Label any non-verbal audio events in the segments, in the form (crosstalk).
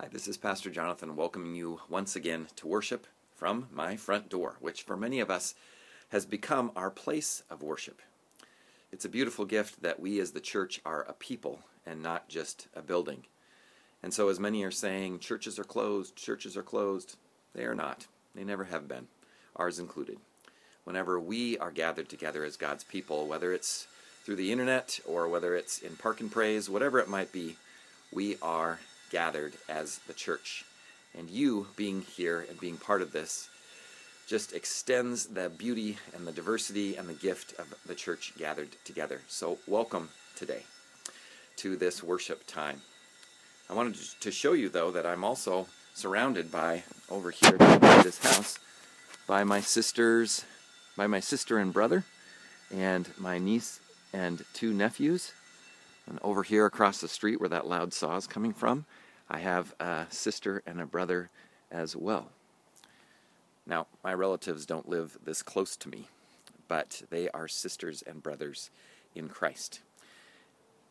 Hi, this is Pastor Jonathan welcoming you once again to worship from my front door, which for many of us has become our place of worship. It's a beautiful gift that we as the church are a people and not just a building. And so, as many are saying, churches are closed, churches are closed, they are not. They never have been, ours included. Whenever we are gathered together as God's people, whether it's through the internet or whether it's in Park and Praise, whatever it might be, we are gathered as the church. And you being here and being part of this just extends the beauty and the diversity and the gift of the church gathered together. So, welcome today to this worship time. I wanted to show you, though, that I'm also surrounded by, over here by this house, by my sisters, by my sister and brother, and my niece and two nephews. And over here across the street where that loud saw is coming from, I have a sister and a brother as well. Now, my relatives don't live this close to me, but they are sisters and brothers in Christ.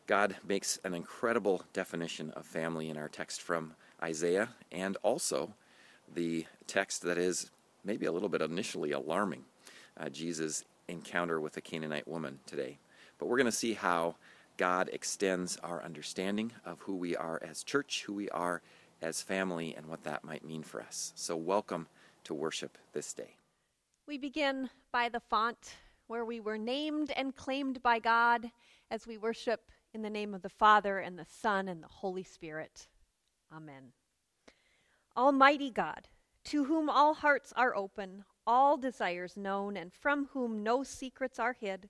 God makes an incredible definition of family in our text from Isaiah and also the text that is maybe a little bit initially alarming uh, Jesus' encounter with the Canaanite woman today. But we're going to see how God extends our understanding of who we are as church, who we are as family, and what that might mean for us. So, welcome to worship this day. We begin by the font where we were named and claimed by God as we worship in the name of the Father and the Son and the Holy Spirit. Amen. Almighty God, to whom all hearts are open, all desires known, and from whom no secrets are hid,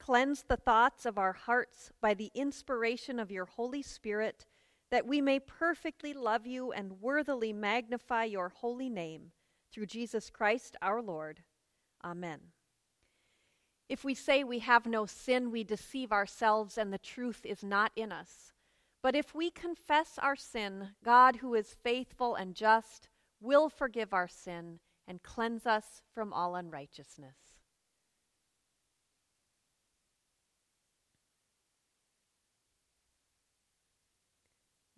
Cleanse the thoughts of our hearts by the inspiration of your Holy Spirit, that we may perfectly love you and worthily magnify your holy name, through Jesus Christ our Lord. Amen. If we say we have no sin, we deceive ourselves, and the truth is not in us. But if we confess our sin, God, who is faithful and just, will forgive our sin and cleanse us from all unrighteousness.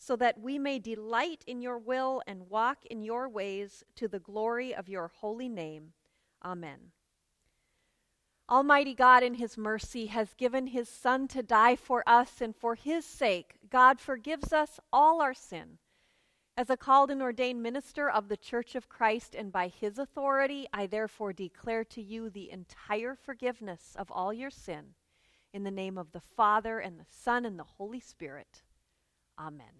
so that we may delight in your will and walk in your ways to the glory of your holy name. Amen. Almighty God, in His mercy, has given His Son to die for us, and for His sake, God forgives us all our sin. As a called and ordained minister of the Church of Christ, and by His authority, I therefore declare to you the entire forgiveness of all your sin. In the name of the Father, and the Son, and the Holy Spirit. Amen.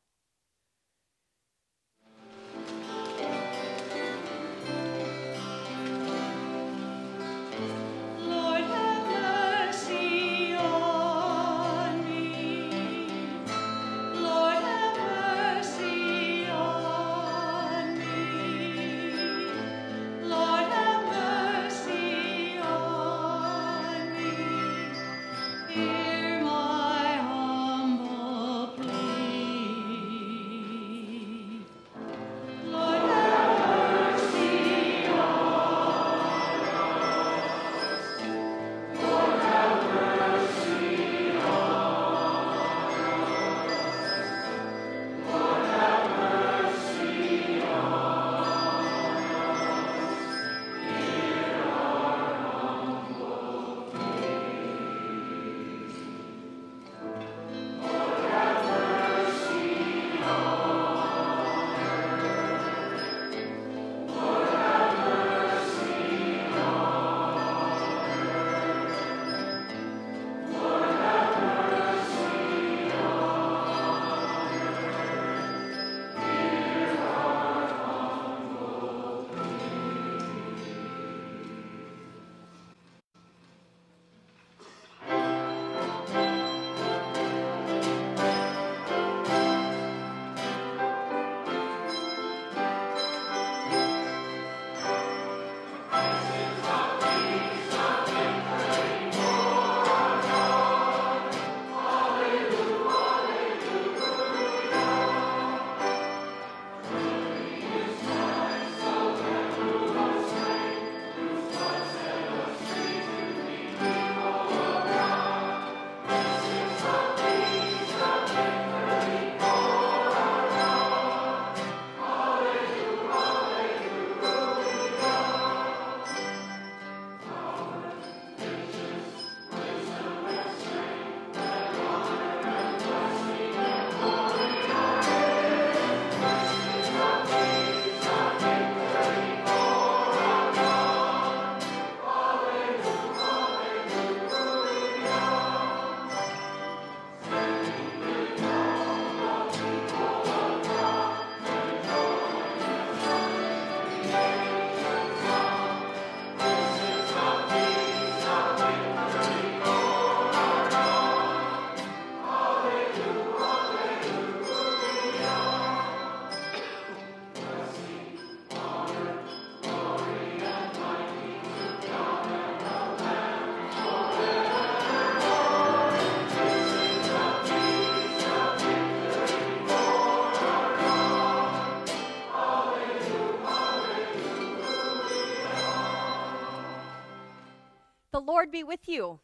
Lord be with you.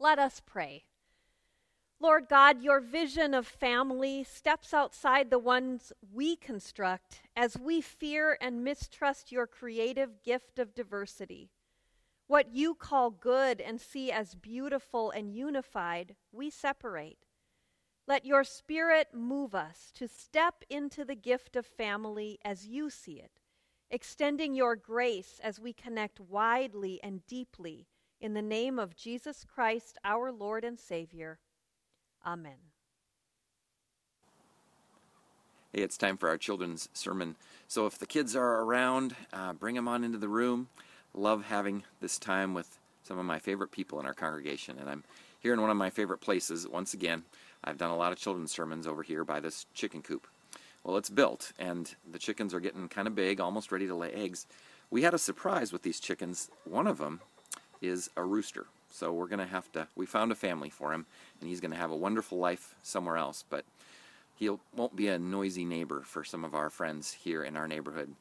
Let us pray. Lord God, your vision of family steps outside the ones we construct as we fear and mistrust your creative gift of diversity. What you call good and see as beautiful and unified, we separate. Let your spirit move us to step into the gift of family as you see it extending your grace as we connect widely and deeply in the name of Jesus Christ, our Lord and Savior. Amen. Hey, it's time for our children's sermon. So if the kids are around, uh, bring them on into the room. Love having this time with some of my favorite people in our congregation. And I'm here in one of my favorite places. Once again, I've done a lot of children's sermons over here by this chicken coop. Well, it's built, and the chickens are getting kind of big, almost ready to lay eggs. We had a surprise with these chickens. One of them is a rooster. So we're going to have to, we found a family for him, and he's going to have a wonderful life somewhere else, but he won't be a noisy neighbor for some of our friends here in our neighborhood.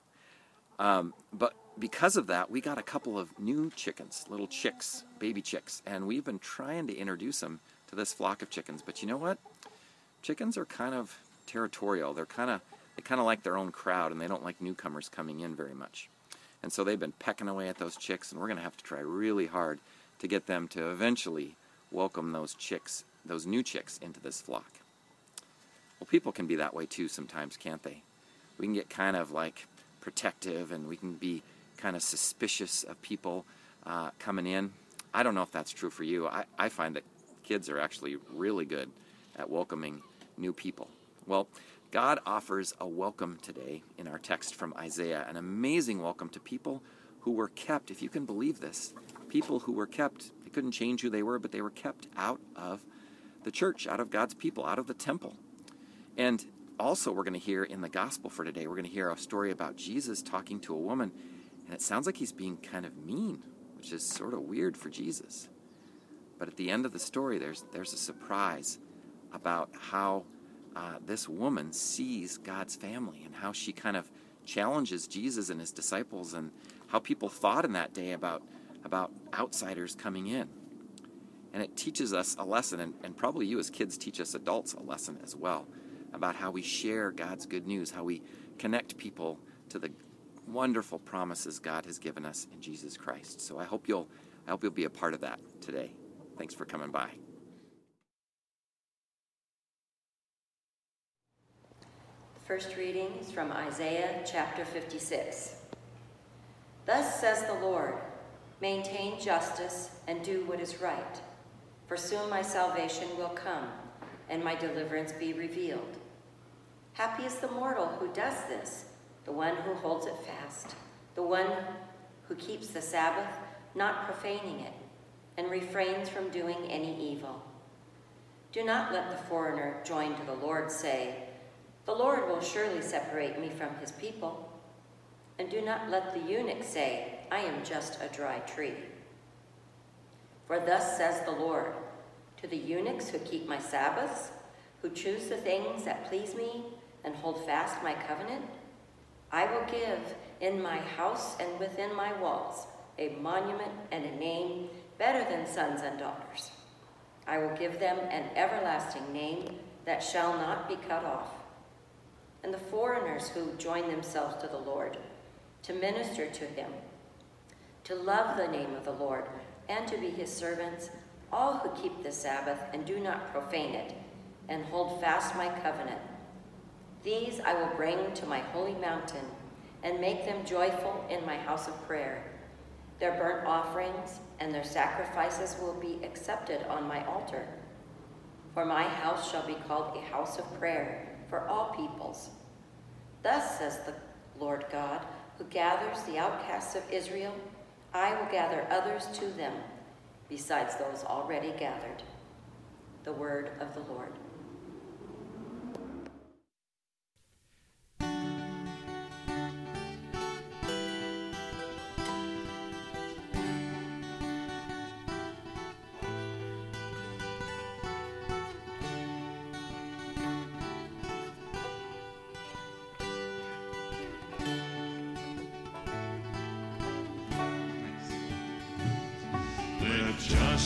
Um, but because of that, we got a couple of new chickens, little chicks, baby chicks, and we've been trying to introduce them to this flock of chickens. But you know what? Chickens are kind of territorial. They're kind of they kind of like their own crowd, and they don't like newcomers coming in very much. And so they've been pecking away at those chicks, and we're going to have to try really hard to get them to eventually welcome those chicks, those new chicks, into this flock. Well, people can be that way too sometimes, can't they? We can get kind of like protective, and we can be kind of suspicious of people uh, coming in. I don't know if that's true for you. I, I find that kids are actually really good at welcoming new people. Well, God offers a welcome today in our text from Isaiah, an amazing welcome to people who were kept, if you can believe this, people who were kept, they couldn't change who they were, but they were kept out of the church, out of God's people, out of the temple. And also, we're going to hear in the gospel for today, we're going to hear a story about Jesus talking to a woman, and it sounds like he's being kind of mean, which is sort of weird for Jesus. But at the end of the story, there's, there's a surprise about how uh, this woman sees God's family and how she kind of challenges Jesus and his disciples and how people thought in that day about, about outsiders coming in. And it teaches us a lesson, and, and probably you as kids teach us adults a lesson as well about how we share God's good news, how we connect people to the wonderful promises God has given us in Jesus Christ. So I hope you'll I hope you'll be a part of that today. Thanks for coming by. First reading is from Isaiah chapter 56. Thus says the Lord Maintain justice and do what is right, for soon my salvation will come and my deliverance be revealed. Happy is the mortal who does this, the one who holds it fast, the one who keeps the Sabbath, not profaning it, and refrains from doing any evil. Do not let the foreigner joined to the Lord say, the Lord will surely separate me from his people. And do not let the eunuch say, I am just a dry tree. For thus says the Lord to the eunuchs who keep my Sabbaths, who choose the things that please me and hold fast my covenant, I will give in my house and within my walls a monument and a name better than sons and daughters. I will give them an everlasting name that shall not be cut off and the foreigners who join themselves to the Lord, to minister to him, to love the name of the Lord, and to be his servants, all who keep the Sabbath and do not profane it, and hold fast my covenant. These I will bring to my holy mountain, and make them joyful in my house of prayer. Their burnt offerings and their sacrifices will be accepted on my altar. For my house shall be called a house of prayer for all peoples. Thus says the Lord God, who gathers the outcasts of Israel, I will gather others to them, besides those already gathered. The word of the Lord.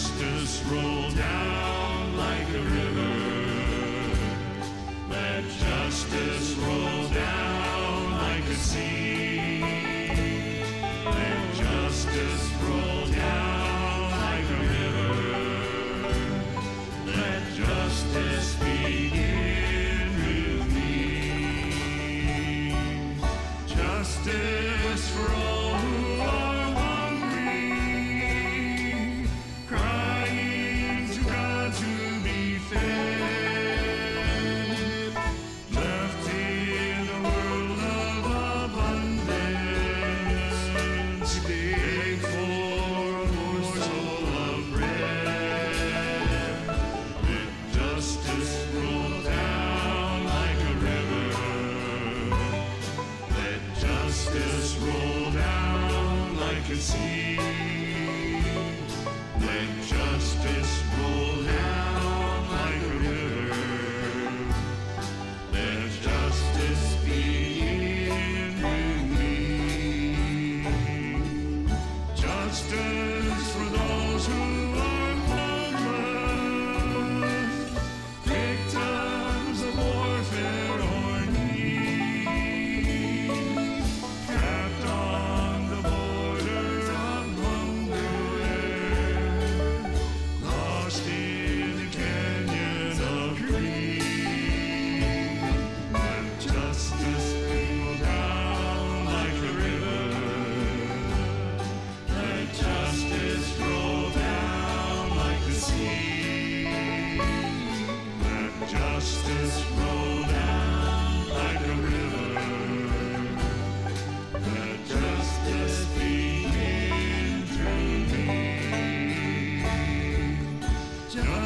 Justice roll down like a river.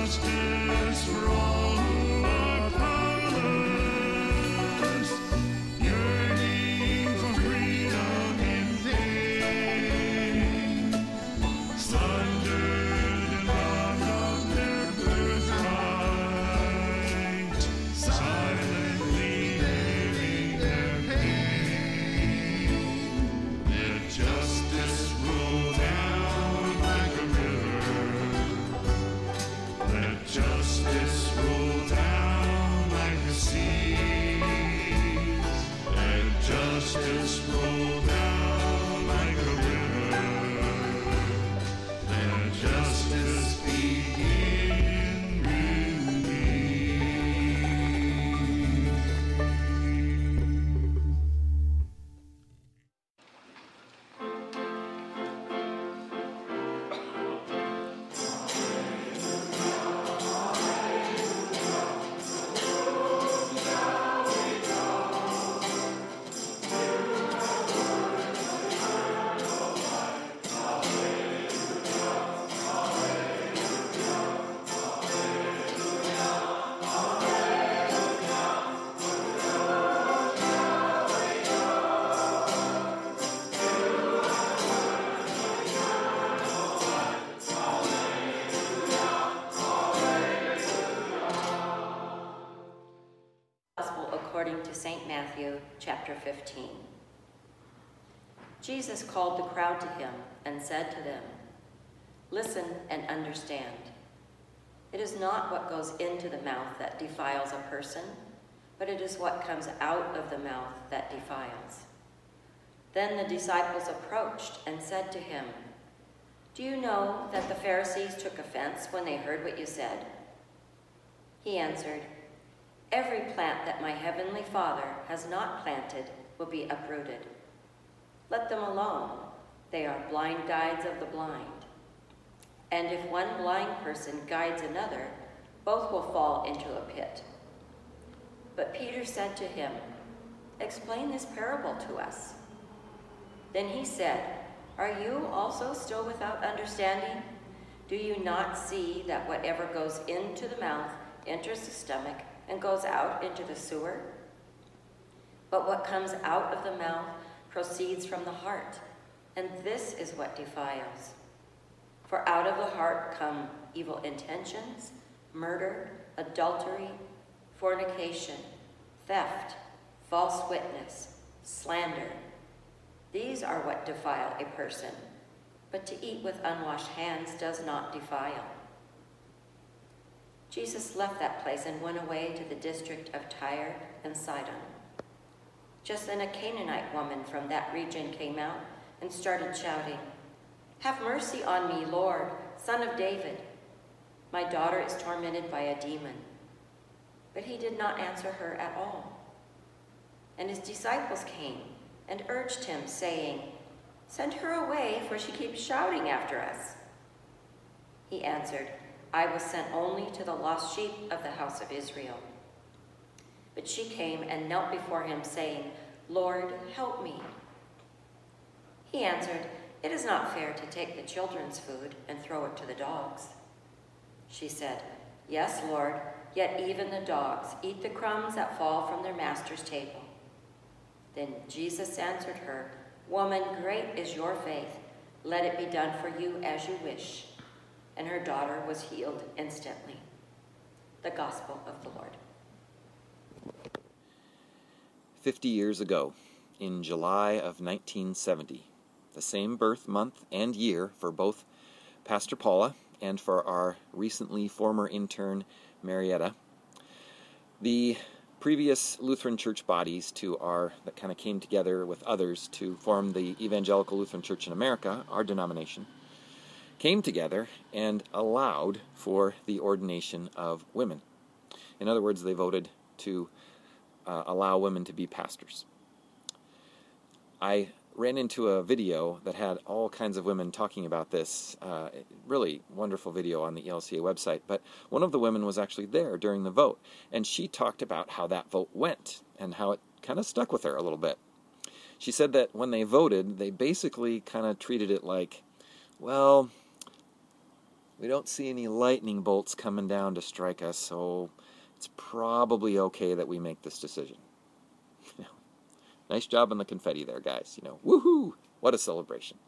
justice chapter 15. Jesus called the crowd to him and said to them, Listen and understand. It is not what goes into the mouth that defiles a person, but it is what comes out of the mouth that defiles. Then the disciples approached and said to him, Do you know that the Pharisees took offense when they heard what you said? He answered, Every plant that my heavenly Father has not planted will be uprooted. Let them alone. They are blind guides of the blind. And if one blind person guides another, both will fall into a pit. But Peter said to him, Explain this parable to us. Then he said, Are you also still without understanding? Do you not see that whatever goes into the mouth enters the stomach and goes out into the sewer? But what comes out of the mouth proceeds from the heart, and this is what defiles. For out of the heart come evil intentions, murder, adultery, fornication, theft, false witness, slander. These are what defile a person, but to eat with unwashed hands does not defile. Jesus left that place and went away to the district of Tyre and Sidon. Just then a Canaanite woman from that region came out and started shouting, Have mercy on me, Lord, son of David. My daughter is tormented by a demon. But he did not answer her at all. And his disciples came and urged him, saying, Send her away, for she keeps shouting after us. He answered, I was sent only to the lost sheep of the house of Israel. But she came and knelt before him, saying, Lord, help me. He answered, It is not fair to take the children's food and throw it to the dogs. She said, Yes, Lord, yet even the dogs eat the crumbs that fall from their master's table. Then Jesus answered her, Woman, great is your faith. Let it be done for you as you wish. And her daughter was healed instantly. The Gospel of the Lord. 50 years ago, in July of 1970, the same birth month and year for both Pastor Paula and for our recently former intern Marietta, the previous Lutheran church bodies to our that kind of came together with others to form the Evangelical Lutheran Church in America, our denomination, came together and allowed for the ordination of women. In other words, they voted to uh, allow women to be pastors. I ran into a video that had all kinds of women talking about this. Uh, really wonderful video on the ELCA website. But one of the women was actually there during the vote, and she talked about how that vote went and how it kind of stuck with her a little bit. She said that when they voted, they basically kind of treated it like, well, we don't see any lightning bolts coming down to strike us, so it's probably okay that we make this decision. (laughs) nice job on the confetti there, guys. You know, woohoo! What a celebration.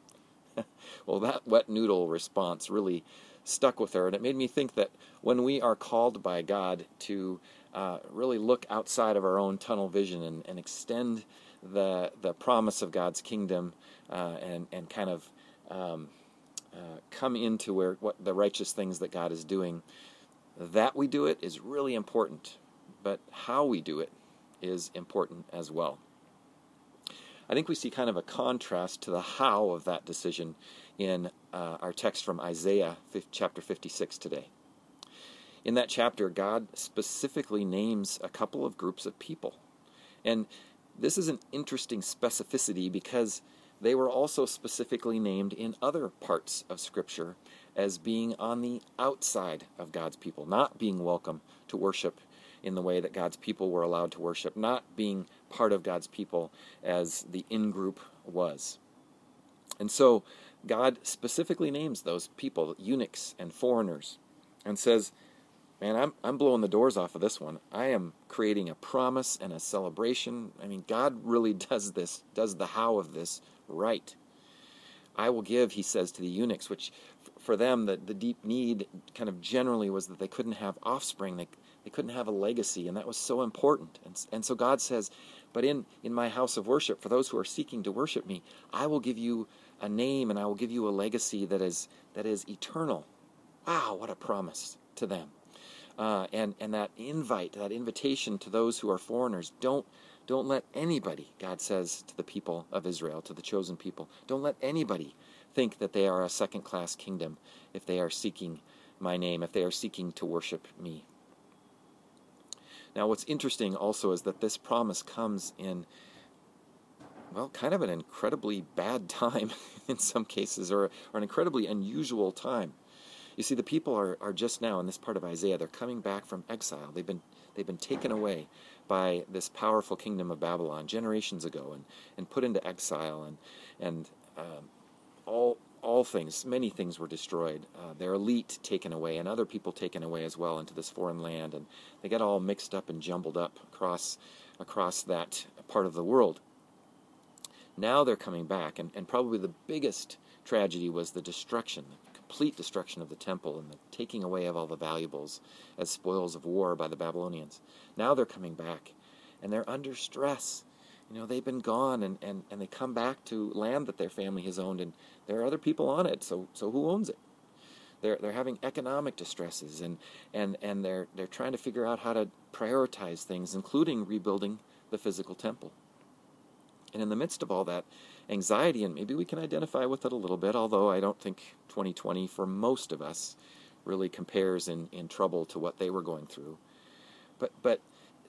(laughs) well, that wet noodle response really stuck with her, and it made me think that when we are called by God to uh, really look outside of our own tunnel vision and, and extend the the promise of God's kingdom uh, and and kind of um, uh, come into where what the righteous things that God is doing, that we do it is really important, but how we do it is important as well. I think we see kind of a contrast to the how of that decision in uh, our text from Isaiah chapter 56 today. In that chapter, God specifically names a couple of groups of people. And this is an interesting specificity because they were also specifically named in other parts of Scripture as being on the outside of God's people, not being welcome to worship in the way that God's people were allowed to worship, not being part of God's people as the in group was. And so God specifically names those people, eunuchs and foreigners, and says, Man, I'm, I'm blowing the doors off of this one. I am creating a promise and a celebration. I mean, God really (laughs) does this, does the how of this right. I will give, he says to the eunuchs, which for them, the, the deep need kind of generally was that they couldn't have offspring. They, they couldn't have a legacy, and that was so important. And, and so God says, But in, in my house of worship, for those who are seeking to worship me, I will give you a name and I will give you a legacy that is, that is eternal. Wow, what a promise to them. Uh, and, and that invite, that invitation to those who are foreigners, don't, don't let anybody, God says to the people of Israel, to the chosen people, don't let anybody think that they are a second class kingdom if they are seeking my name, if they are seeking to worship me. Now, what's interesting also is that this promise comes in, well, kind of an incredibly bad (laughs) time in some cases, or, or an incredibly unusual time. You see, the people are, are just now in this part of Isaiah, they're coming back from exile. They've been, they've been taken away by this powerful kingdom of Babylon generations ago and, and put into exile, and, and um, all, all things, many things were destroyed. Uh, their elite taken away, and other people taken away as well into this foreign land, and they got all mixed up and jumbled up across across that part of the world. Now they're coming back, and, and probably the biggest tragedy was the destruction, complete destruction of the temple, and the taking away of all the valuables as spoils of war by the Babylonians. Now they're coming back, and they're under stress. You know they've been gone and, and, and they come back to land that their family has owned and there are other people on it so so who owns it? They're they're having economic distresses and and and they're they're trying to figure out how to prioritize things including rebuilding the physical temple. And in the midst of all that anxiety and maybe we can identify with it a little bit although I don't think 2020 for most of us really compares in in trouble to what they were going through. But but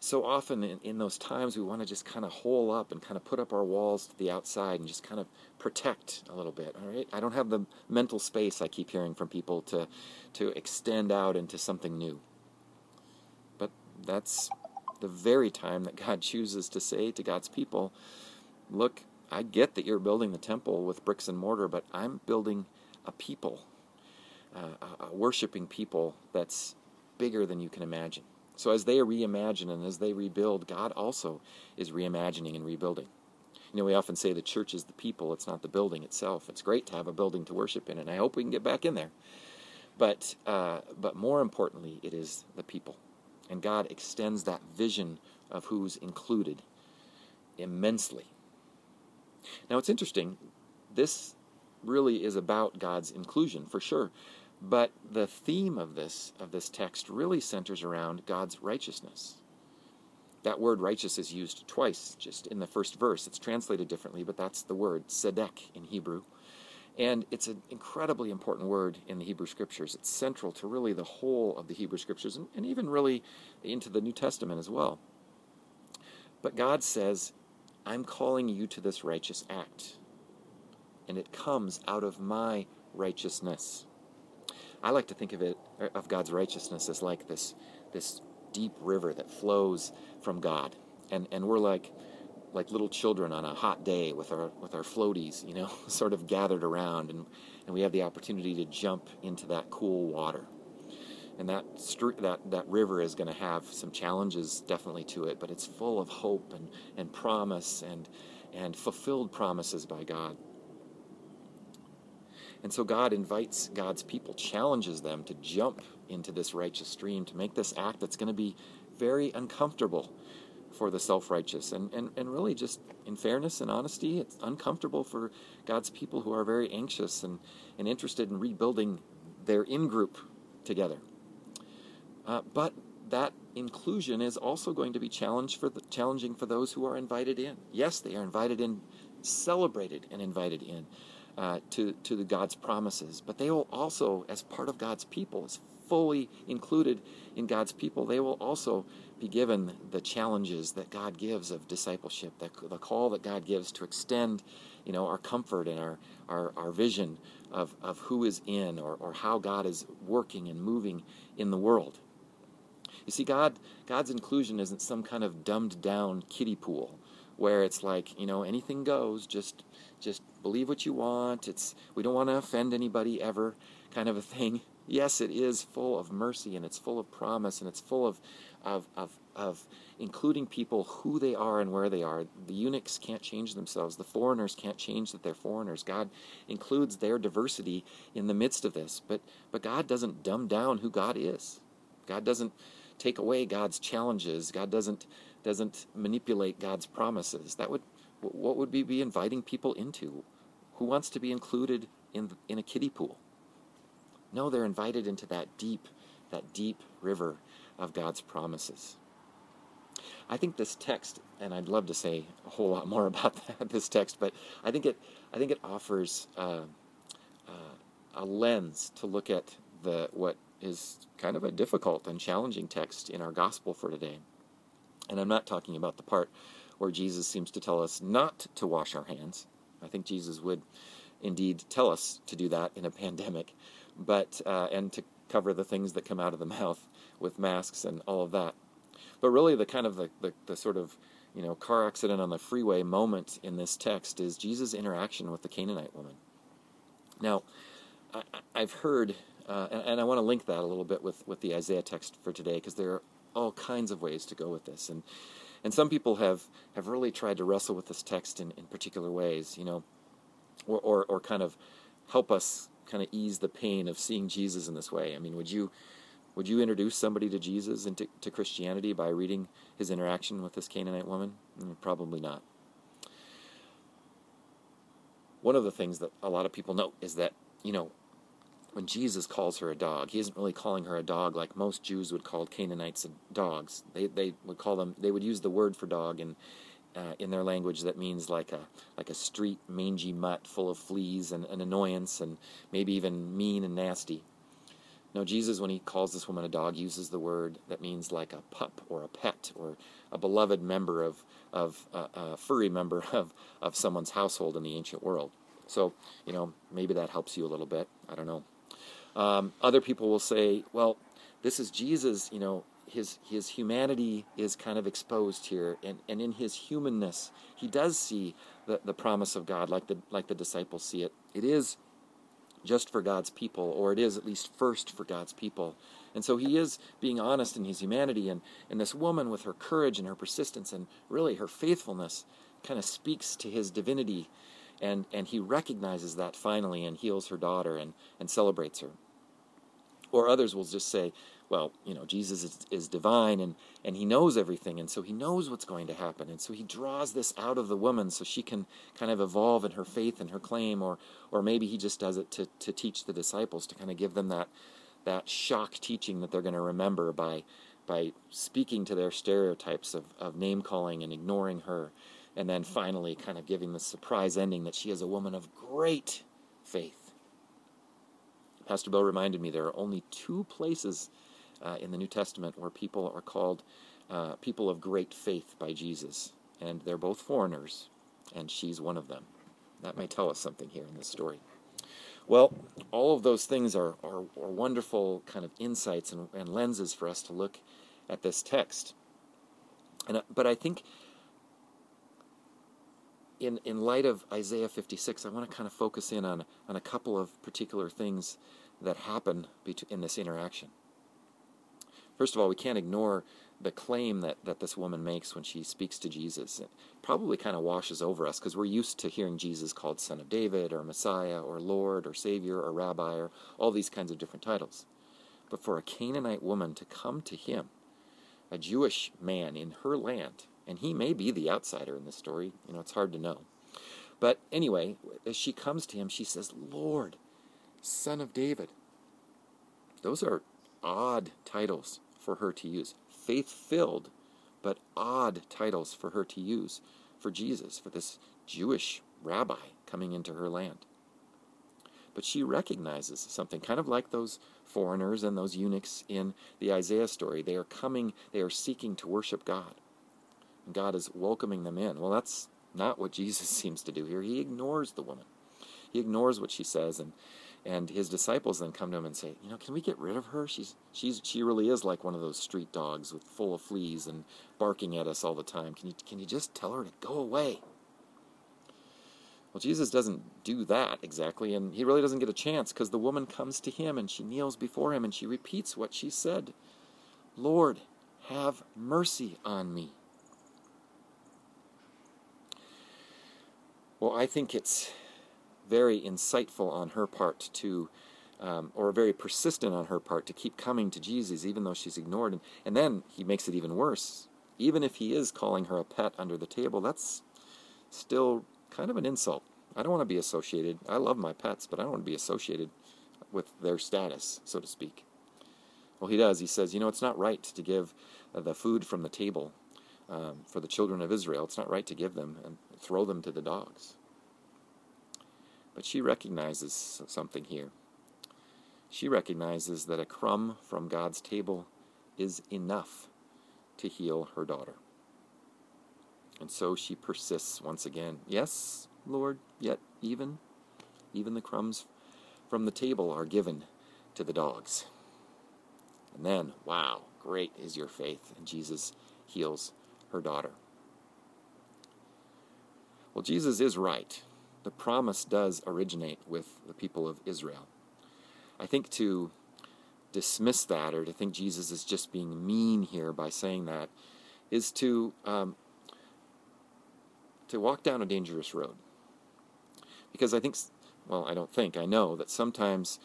so often in, in those times we want to just kind of hole up and kind of put up our walls to the outside and just kind of protect a little bit all right? I don't have the mental space i keep hearing from people to to extend out into something new. But that's the very time that god (laughs) chooses to say to god's people look i get that you're building the temple with bricks and mortar but i'm building a people uh, a, worshiping people that's bigger than you can imagine so as they reimagine and as they rebuild, God also is reimagining and rebuilding. You know, we often say the church is the people, it's not the building itself. It's great to have a building to worship in, and I hope we can get back in there. But, uh, but more importantly, it is the people. And God extends that vision of who's included immensely. Now, it's interesting. This really is about God's inclusion, for sure. But the theme of this of this text really centers around God's righteousness. That word righteous is used twice just in the first verse. It's translated differently, but that's the word tzedek in Hebrew. And it's an incredibly important word in the Hebrew Scriptures. It's central to really the whole of the Hebrew Scriptures and, and even really into the New Testament as well. But God says, I'm calling you to this righteous act. And it comes out of my righteousness. I like to think of it of God's righteousness as like this this deep river that flows from God, and and we're like like little children on a hot day with our with our floaties, you know, (laughs) sort of gathered around, and and we have the opportunity to jump into that cool water. And that that that river is going to have some challenges definitely to it, but it's full of hope and and promise and and fulfilled promises by God. And so God invites God's people, challenges them to jump into this righteous stream, to make this act that's going to be very uncomfortable for the self righteous. And, and, and really, just in fairness and honesty, it's uncomfortable for God's people who are very anxious and, and interested in rebuilding their in group together. Uh, but that inclusion is also going to be challenged for the, challenging for those who are invited in. Yes, they are invited in, celebrated and invited in uh, to, to the God's promises, but they will also, as part of God's people, as fully included in God's people, they will also be given the challenges that God gives of discipleship, the, the call that God gives to extend, you know, our comfort and our, our, our vision of, of who is in or, or how God is working and moving in the world. You see, God, God's inclusion isn't some kind of dumbed down kiddie pool where it's like, you know, anything goes, just just believe what you want. It's we don't want to offend anybody ever kind of a thing. (laughs) Yes, it is full of mercy and it's full of promise and it's full of of of, of including people who they are and where they are. The eunuchs can't change themselves. The foreigners can't change that they're foreigners. God includes their diversity in the midst of this. But but God doesn't dumb down who God is. God doesn't take away God's challenges. God doesn't doesn't manipulate God's promises. That would what would we be inviting people into? Who wants to be included in in a kiddie pool? No, they're invited into that deep that deep river of God's promises. I think this text, and I'd love to say a whole lot more (laughs) about that, this text, but I think it I think it offers uh, uh, a lens to look at the what is kind of a difficult and challenging text in our gospel for today. And I'm not talking about the part where Jesus seems to tell us not to wash our hands. I think Jesus would indeed tell us to do that in a (laughs) pandemic, but uh, and to cover the things that come out of the (laughs) mouth with masks and all of that. But really, the kind of the, the, the sort of you know car accident on the freeway moment in this text is Jesus' interaction with the Canaanite woman. Now, I, I've heard uh, and, and, I want to link that a little bit with, with the Isaiah text for today because there are all kinds of ways to go with this. And, and some people have, have really tried to wrestle with this text in, in particular ways, you know, or, or, or kind of help us kind of ease the pain of seeing Jesus in this way. I mean, would you, would you introduce somebody to Jesus and to, to Christianity by reading his interaction with this Canaanite woman? Mm, probably not. One of the things that a lot of people note is that, you know, when Jesus calls her a dog, he isn't really calling her a dog like most Jews would call Canaanites dogs. They they would call them they would use the word for dog in uh, in their language that means like a like a street mangy mutt full of fleas and an annoyance and maybe even mean and nasty. No, Jesus, when he calls this woman a dog, uses the word that means like a pup or a pet or a beloved member of of uh, a furry member (laughs) of of someone's household in the ancient world. So you know maybe that helps you a little bit. I don't know. Um, other people will say, well, this is Jesus, you know, his his humanity is kind of exposed here, and, and in his humanness, he does see the, the promise of God like the like the disciples see it. It is just for God's people, or it is at least first for God's people. And so he is being honest in his humanity, and, and this woman with her courage and her persistence and really her faithfulness kind of speaks to his divinity, and, and he recognizes that finally and heals her daughter and, and celebrates her. Or others will just say, well, you know, Jesus is, is, divine and, and he knows everything, and so he knows what's going to happen. And so he draws this out of the woman so she can kind of evolve in her faith and her claim, or or maybe he just does it to, to teach the disciples, to kind of give them that that shock teaching that they're going to remember by by speaking to their stereotypes of, of name calling and ignoring her, and then finally kind of giving the surprise ending that she is a woman of great faith. Pastor Bill reminded me there are only two places uh, in the New Testament where people are called uh, people of great faith by Jesus, and they're both foreigners, and she's one of them. That may tell us something here in this story. Well, all of those things are, are, are wonderful kind of insights and, and, lenses for us to look at this text. And, uh, but I think in, in light of Isaiah 56, I want to kind of focus in on, on a couple of particular things that happen in this interaction. First of all, we can't ignore the claim that, that this woman makes when she speaks to Jesus. It probably kind of washes over us because we're used to hearing Jesus called Son of David or Messiah or Lord or Savior or Rabbi or all these kinds of different titles. But for a Canaanite woman to come to him, a Jewish man in her land, and he may be the outsider in this story, you know, it's hard to know. But anyway, as she comes to him, she says, Lord, Son of David. Those are odd titles for her to use. Faith filled, but odd titles for her to use for Jesus, for this Jewish rabbi coming into her land. But she recognizes something, kind of like those foreigners and those eunuchs in the Isaiah story. They are coming, they are seeking to worship God. God is welcoming them in. Well, that's not what Jesus (laughs) seems to do here. He ignores the woman. He ignores what she says and and his disciples then come to him and say, "You know, can we get rid of her? She's she's she really is like one of those street dogs with full of fleas and barking at us all the time. Can you can you just tell her to go away?" Well, Jesus doesn't do that exactly, and he really doesn't get a chance because the woman comes to him and she kneels before him and she repeats what she said Lord, have mercy on me. Well, I think it's very insightful on her part to, um, or very persistent on her part to keep coming to Jesus even though she's ignored. And, and then he makes it even worse. Even if he is calling her a pet under the table, that's still kind of an insult. I don't want to be associated. I love my pets, but I don't want to be associated with their status, so to speak. Well, he does. He says, you know, it's not right to give uh, the food from the table um, for the children of Israel. It's not right to give them and throw them to the dogs. But she recognizes something here. She recognizes that a crumb from God's table is enough to heal her daughter. And so she persists once again. Yes, Lord, yet even, even the crumbs from the table are given to the dogs. And then, wow, great is your faith. And Jesus heals her daughter. Well, Jesus is right. The promise does originate with the people of Israel. I think to dismiss that or to think Jesus is just being mean here by saying that is to um, to walk down a dangerous road. Because I think, well, I don't think, I know that sometimes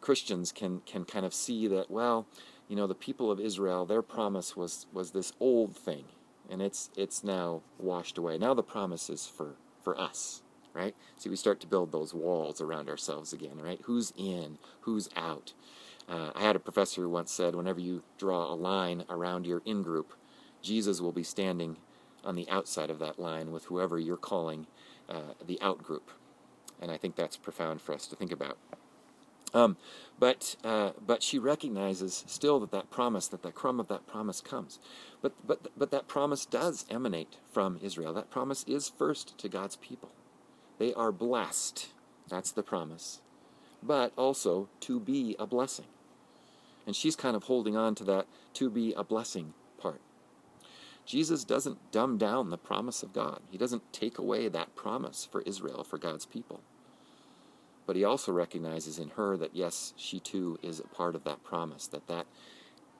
Christians can, can kind of see that, well, you know, the people of Israel, their promise was, was this old thing, and it's, it's now washed away. Now the promise is for, for us, right? See, we start to build those walls around ourselves again, right? Who's in, who's out. Uh, I had a professor who once said, whenever you draw a line around your in group, Jesus will be standing on the outside of that line with whoever you're calling uh, the out group. And I think that's profound for us to think about. Um, but uh, but she recognizes still that that promise, that that crumb of that promise comes. But but but that promise does emanate from Israel. That promise is first to God's people. They are blessed. That's the promise. But also to be a blessing. And she's kind of holding on to that to be a blessing part. Jesus doesn't dumb down the promise of God. He doesn't take away that promise for Israel, for God's people. But he also recognizes in her that, yes, she too is a part of that promise, that that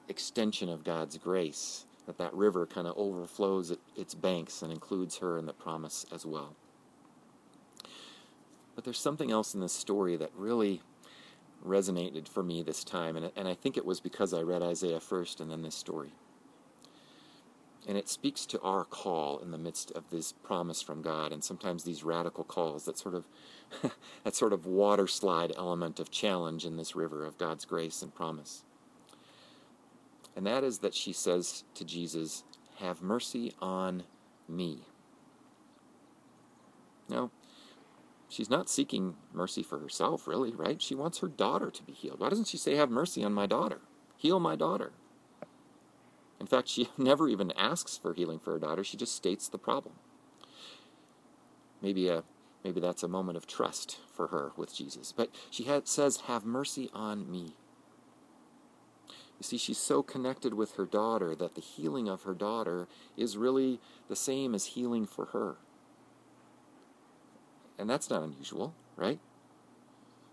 extension of God's grace, that that river kind of overflows its banks and includes her in the promise as well. But there's something else in this story that really resonated for me this time, and, and I think it was because I read Isaiah first and then this story. And it speaks to our call in the midst of this promise from God, and sometimes these radical calls, that sort of (laughs) that sort of water slide element of challenge in this river of God's grace and promise. And that is that she says to Jesus, Have mercy on me. Now, she's not seeking mercy for herself, really, right? She wants her daughter to be healed. Why doesn't she say, Have mercy on my daughter? Heal my daughter. In fact, she (laughs) never even asks for healing for her daughter. She just states the problem. Maybe a maybe that's a moment of trust for her with Jesus. But she had, says, "Have mercy on me." You see, she's so connected with her daughter that the healing of her daughter is really the same as healing for her. And that's not unusual, right?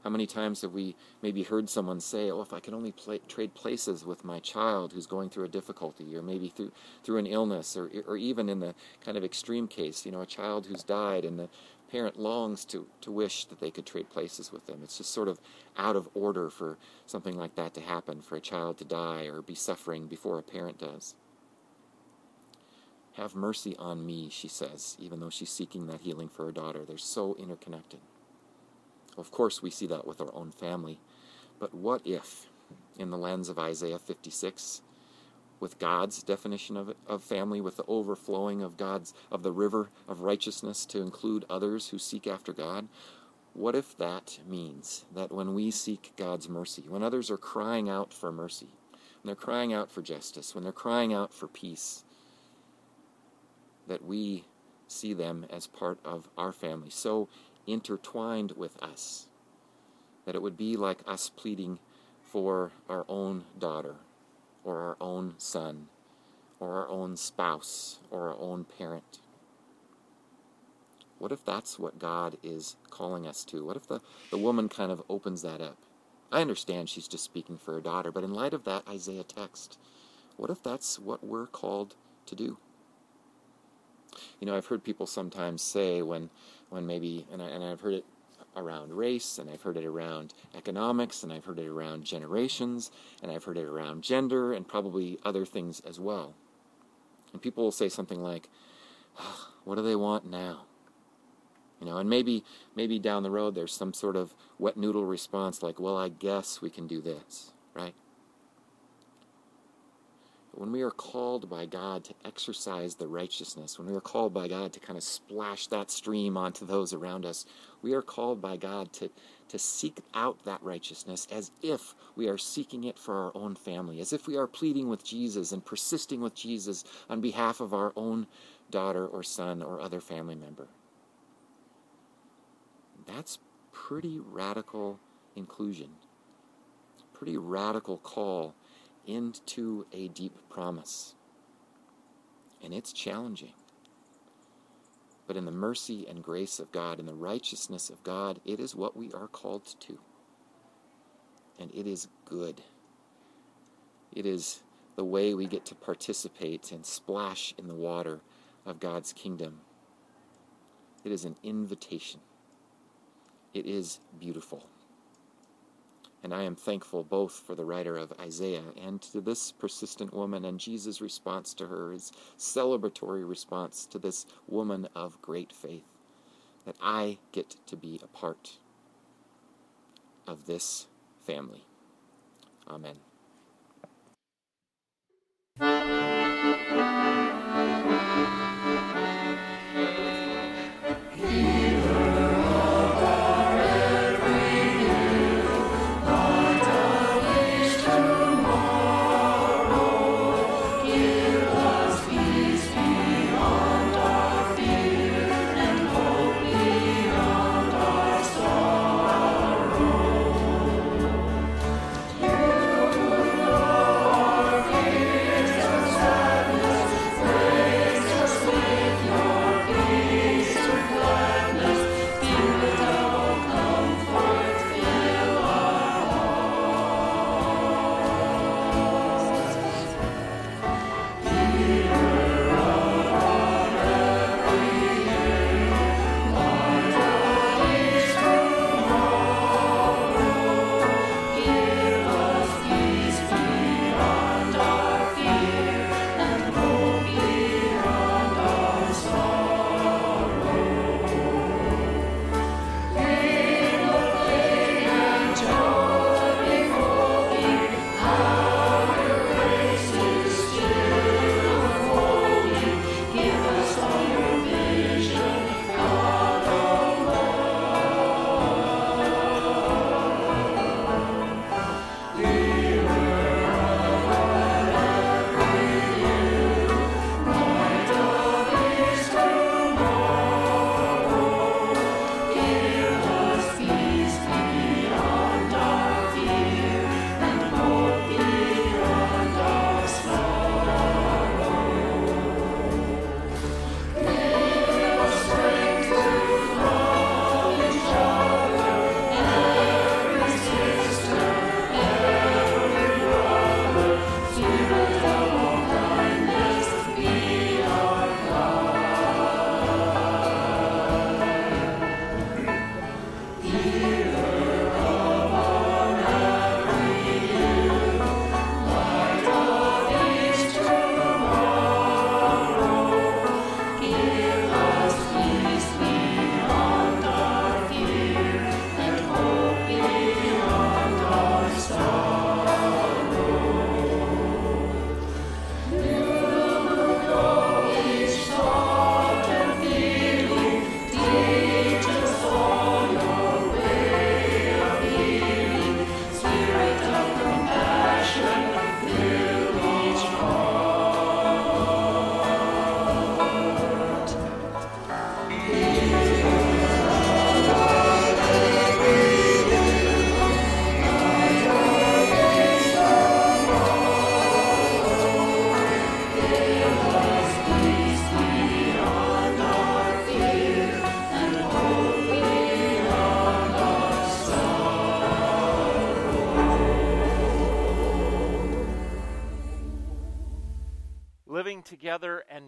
How many times have we maybe heard someone say, "Oh, if I could only play, trade places with my child who's going through a difficulty, or maybe through through an illness, or or even in the kind of extreme case, you know, a child who's died and the parent longs to to wish that they could trade places with them. It's just sort of out of order for something like that to happen, for a child to die or be suffering before a parent does. Have mercy on me, she says, even though she's seeking that healing for her daughter. They're so interconnected. Of course, we see that with our own family. But what if, in the lens of Isaiah 56, with God's definition of, of family, with the overflowing of God's of the river of righteousness to include others who seek after God? What if that means that when we seek God's mercy, when others are crying out for mercy, when they're crying out for justice, when they're crying out for peace, that we see them as part of our family, so intertwined with us, that it would be like us pleading for our own daughter, or our own son, or our own spouse, or our own parent. What if that's what God is calling us to? What if the, the woman kind of opens that up? I understand she's just speaking for her daughter, but in light of that Isaiah text, what if that's what we're called to do? You know, I've heard people sometimes say when, when maybe, and, I, and I've heard it around race, and I've heard it around economics, and I've heard it around generations, and I've heard it around gender, and probably other things as well. And people will say something like, "What do they want now?" You know, and maybe maybe down the road there's some sort of wet noodle response like, "Well, I guess we can do this," right? When we are called by God to exercise the righteousness, when we are called by God to kind of splash that stream onto those around us, we are called by God to, to seek out that righteousness as if we are seeking it for our own family, as if we are pleading with Jesus and persisting with Jesus on behalf of our own daughter or son or other family member. That's pretty radical inclusion, pretty radical call into a deep promise. And it's challenging. But in the mercy and grace of God, in the righteousness of God, it is what we are called to. And it is good. It is the way we get to participate and splash in the water of God's kingdom. It is an invitation. It is beautiful. And I am thankful both for the writer of Isaiah and to this persistent woman and Jesus' response to her, his celebratory response to this woman of great faith, that I get to be a part of this family. Amen.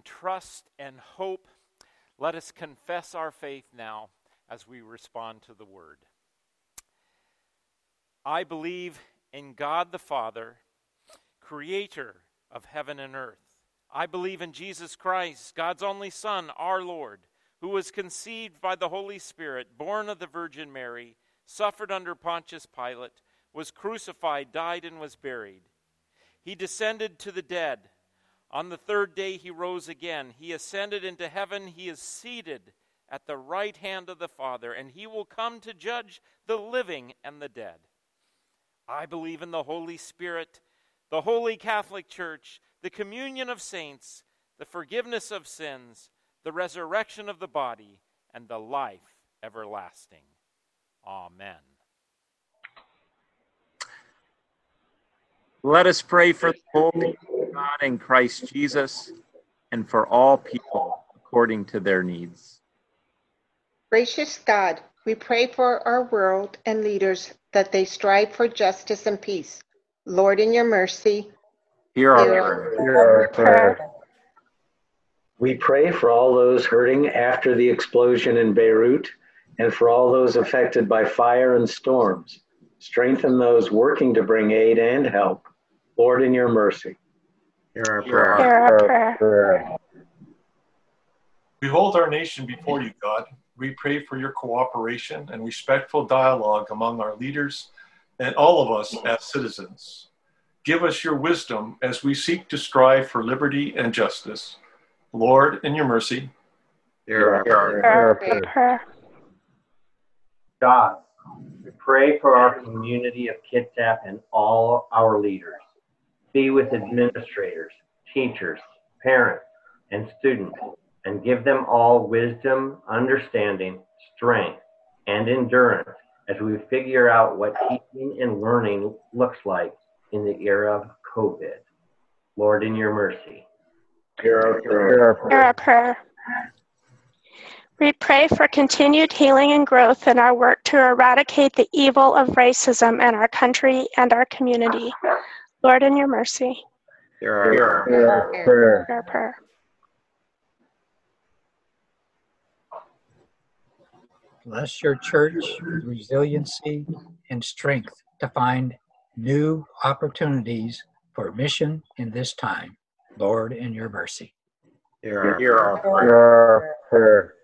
Trust and hope, let us confess our faith now as we respond to the word. I believe in God the Father, creator of heaven and earth. I believe in Jesus Christ, God's only Son, our Lord, who was conceived by the Holy Spirit, born of the Virgin Mary, suffered under Pontius Pilate, was crucified, died, and was buried. He descended to the dead. On the third day he rose again. He ascended into heaven. He is seated at the right hand of the Father, and he will come to judge the living and the dead. I believe in the Holy Spirit, the holy Catholic Church, the communion of saints, the forgiveness of sins, the resurrection of the body, and the life everlasting. Amen. Let us pray for the of God in Christ Jesus and for all people according to their needs. Gracious God, we pray for our world and leaders that they strive for justice and peace. Lord, in your mercy, Hear our Hear prayer. Hear our prayer. We pray for all those hurting after the explosion in Beirut and for all those affected by fire and storms. Strengthen those working to bring aid and help. Lord, in your mercy. Hear our our prayer. Hear our prayer. prayer. We hold our nation before you, God. We pray for your cooperation and respectful dialogue among our leaders and all of us as citizens. Give us your wisdom as we seek to strive for liberty and justice. Lord, in your mercy, Hear our our prayer. Hear our prayer. prayer. God, we pray for our community of Kitsap and all our leaders. Be with administrators, teachers, parents, and students, and give them all wisdom, understanding, strength, and endurance as we figure out what teaching and learning looks like in the era of COVID. Lord, in your mercy. Hear our prayer. Hear our Hear prayer. our prayer. We pray for continued healing and growth in our work to eradicate the evil of racism in our country and our community. Lord, in your mercy, Hear our Hear prayer. our Hear our prayer. hear our prayer. Bless your church with resiliency and strength to find new opportunities for mission in this time. Lord, in your mercy. Hear our Hear our prayer. Hear our prayer.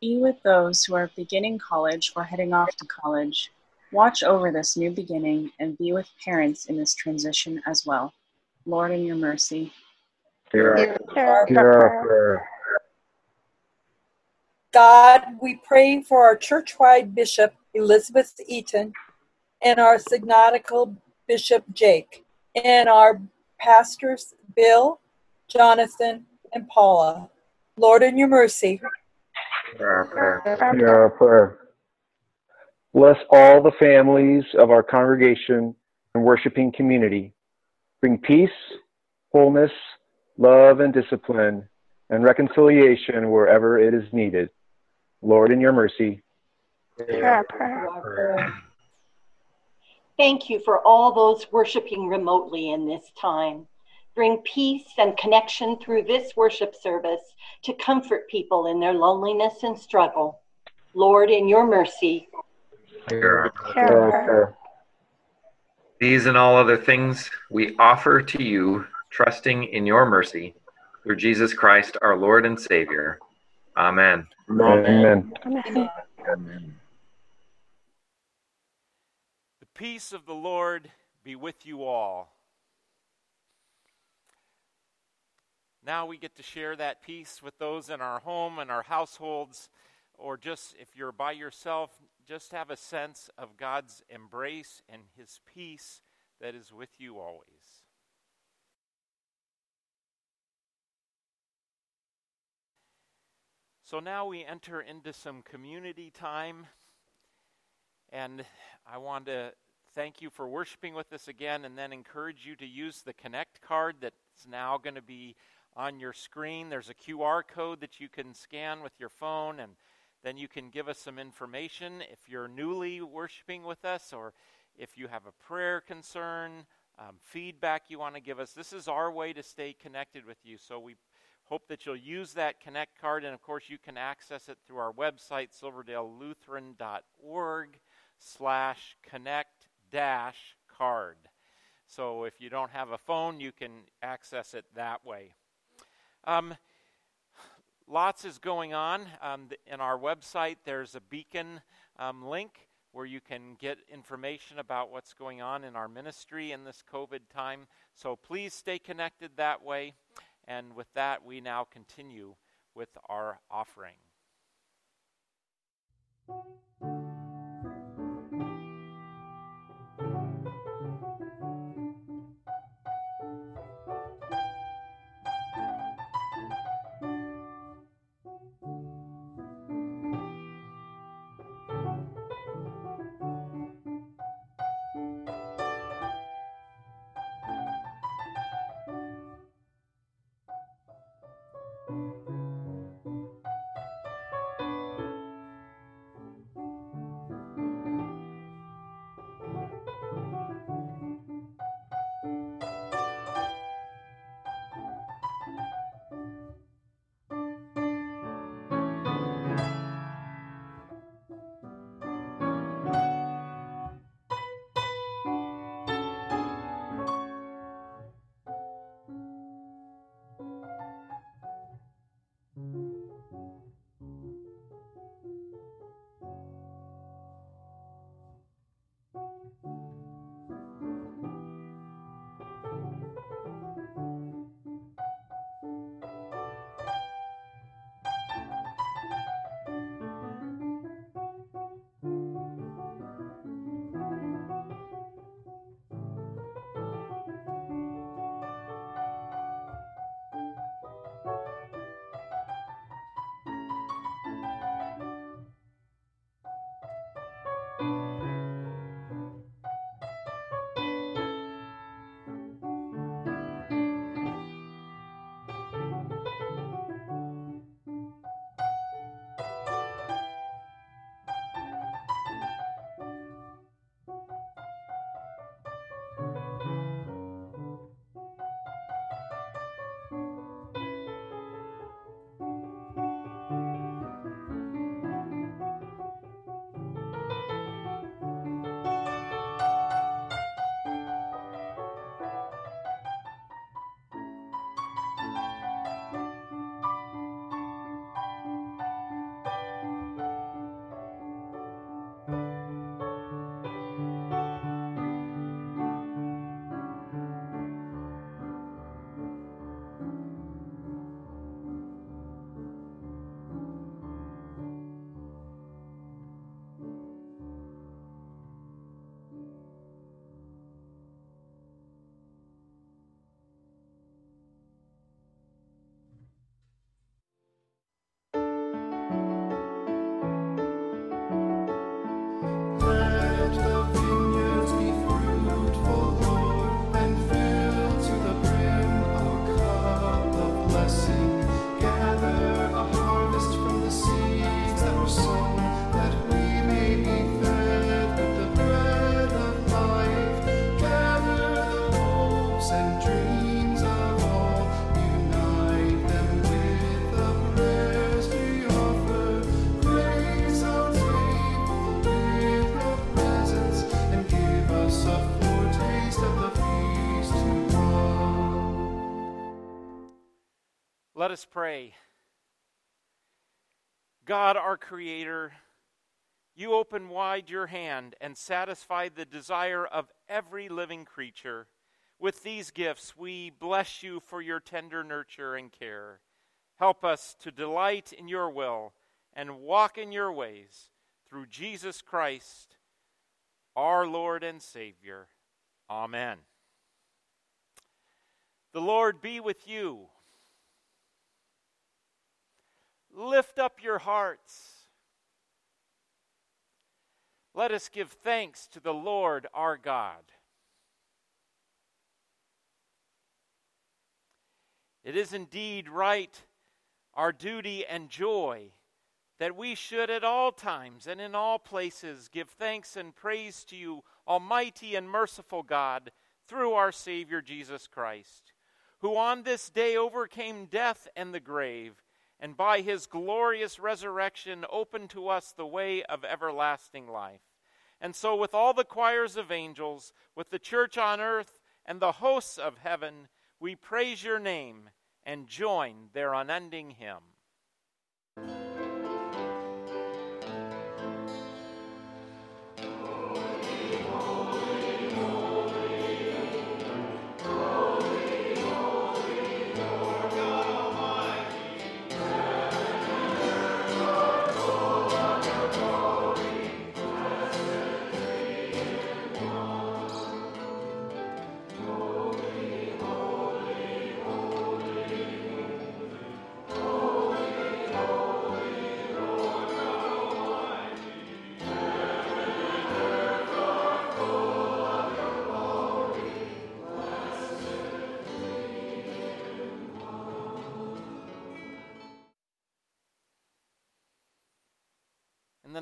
Be with those who are beginning college or heading off to college. Watch over this new beginning and be with parents in this transition as well. Lord, in your mercy. Hear our Hear Hear our our prayer. prayer. God, we pray for our churchwide bishop, Elizabeth Eaton, and our synodical bishop, Jake, and our pastors, Bill, Jonathan, and Paula. Lord, in your mercy. Hear our prayer. Hear our Hear prayer. Bless all the families of our congregation and worshiping community. Bring peace, wholeness, love, and discipline, and reconciliation wherever it is needed. Lord, in your mercy. Thank you for all those worshiping remotely in this time. Bring peace and connection through this worship service to comfort people in their loneliness and struggle. Lord, in your mercy. Hear our prayer. Hear Hear our our prayer. prayer. These and all other things we offer to you, trusting in your mercy, through Jesus Christ, our Lord and Savior. Amen. Amen. Amen. Amen. The peace of the Lord be with you all. Now we get to share that peace with those in our home and our households, or just if you're by yourself, just have a sense of God's embrace and His peace that is with you always. So now we enter into some community time. And I want to thank you for worshiping with us again and then encourage you to use the Connect card that's now going to be on your screen. There's a QR code that you can scan with your phone, and then you can give us some information if you're newly worshiping with us or if you have a prayer concern. um, feedback you want to give us. This is our way to stay connected with you. So we hope that you'll use that Connect card. And of course, you can access it through our website, silverdalelutheran.org slash connect dash card. So if you don't have a phone, you can access it that way. Um, lots is going on. Um, in our website, there's a beacon um, link where you can get information about what's going on in our ministry in this COVID time. So please stay connected that way. And with that, we now continue with our offering. Let us pray. God, our Creator, you open wide your hand and satisfy the desire of every living creature. With these gifts, we bless you for your tender nurture and care. Help us to delight in your will and walk in your ways through Jesus Christ, our Lord and Savior. Amen. The Lord be with you. Lift up your hearts. Let us give thanks to the Lord our God. It is indeed right, our duty and joy, that we should at all times and in all places give thanks and praise to you, Almighty and merciful God, through our Savior Jesus Christ, who on this day overcame death and the grave, and by his glorious resurrection opened to us the way of everlasting life. And so, with all the choirs of angels, with the church on earth, and the hosts of heaven, we praise your name and join their unending hymn.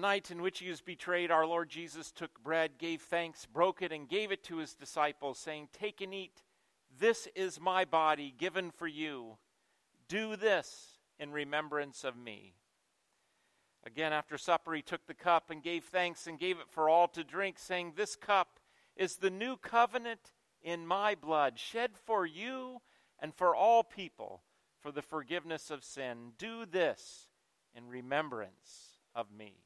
Night in which he was betrayed, our Lord Jesus took bread, gave thanks, broke it, and gave it to his disciples, saying, Take and eat. This is my body given for you. Do this in remembrance of me. Again, after supper, he took the cup and gave thanks and gave it for all to drink, saying, This cup is the new covenant in my blood, shed for you and for all people for the forgiveness of sin. Do this in remembrance of me.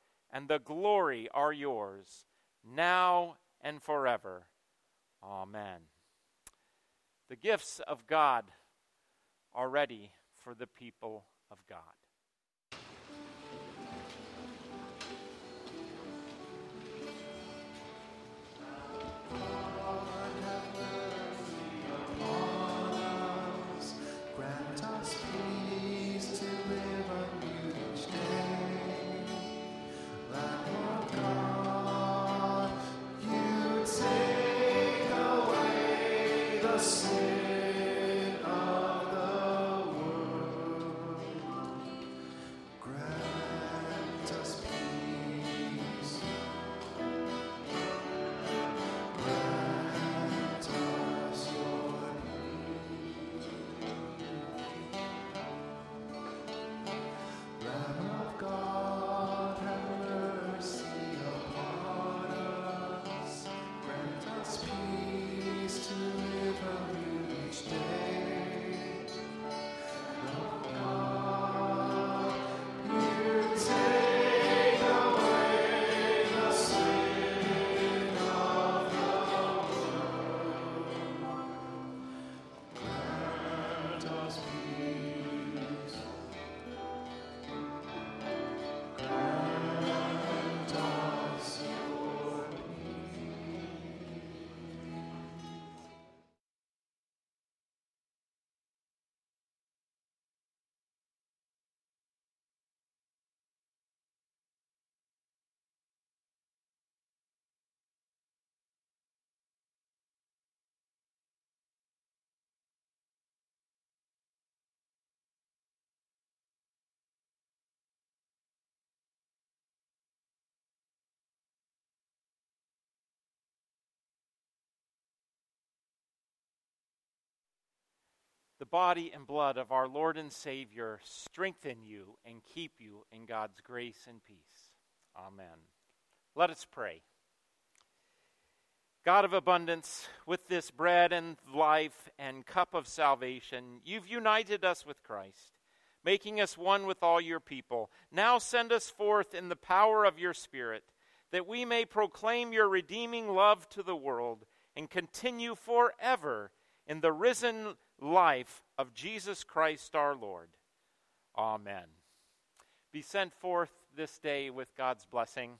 and the glory are yours, now and forever. Amen. The gifts of God are ready for the people of God. Body and blood of our Lord and Savior strengthen you and keep you in God's grace and peace. Amen. Let us pray. God of abundance, with this bread and life and cup of salvation, you've united us with Christ, making us one with all your people. Now send us forth in the power of your Spirit, that we may proclaim your redeeming love to the world and continue forever in the risen life of Jesus Christ our Lord. Amen. Be sent forth this day with God's blessing.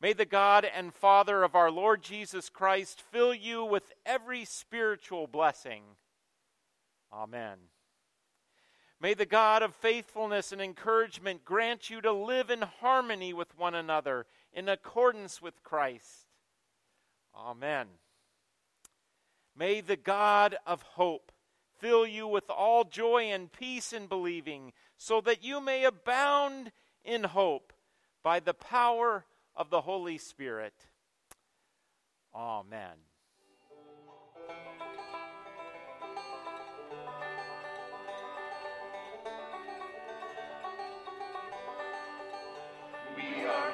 May the God and Father of our Lord Jesus Christ fill you with every spiritual blessing. Amen. May the God of faithfulness and encouragement grant you to live in harmony with one another in accordance with Christ. Amen. May the God of hope fill you with all joy and peace in believing, so that you may abound in hope by the power of the Holy Spirit. Amen. We are.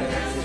Amen.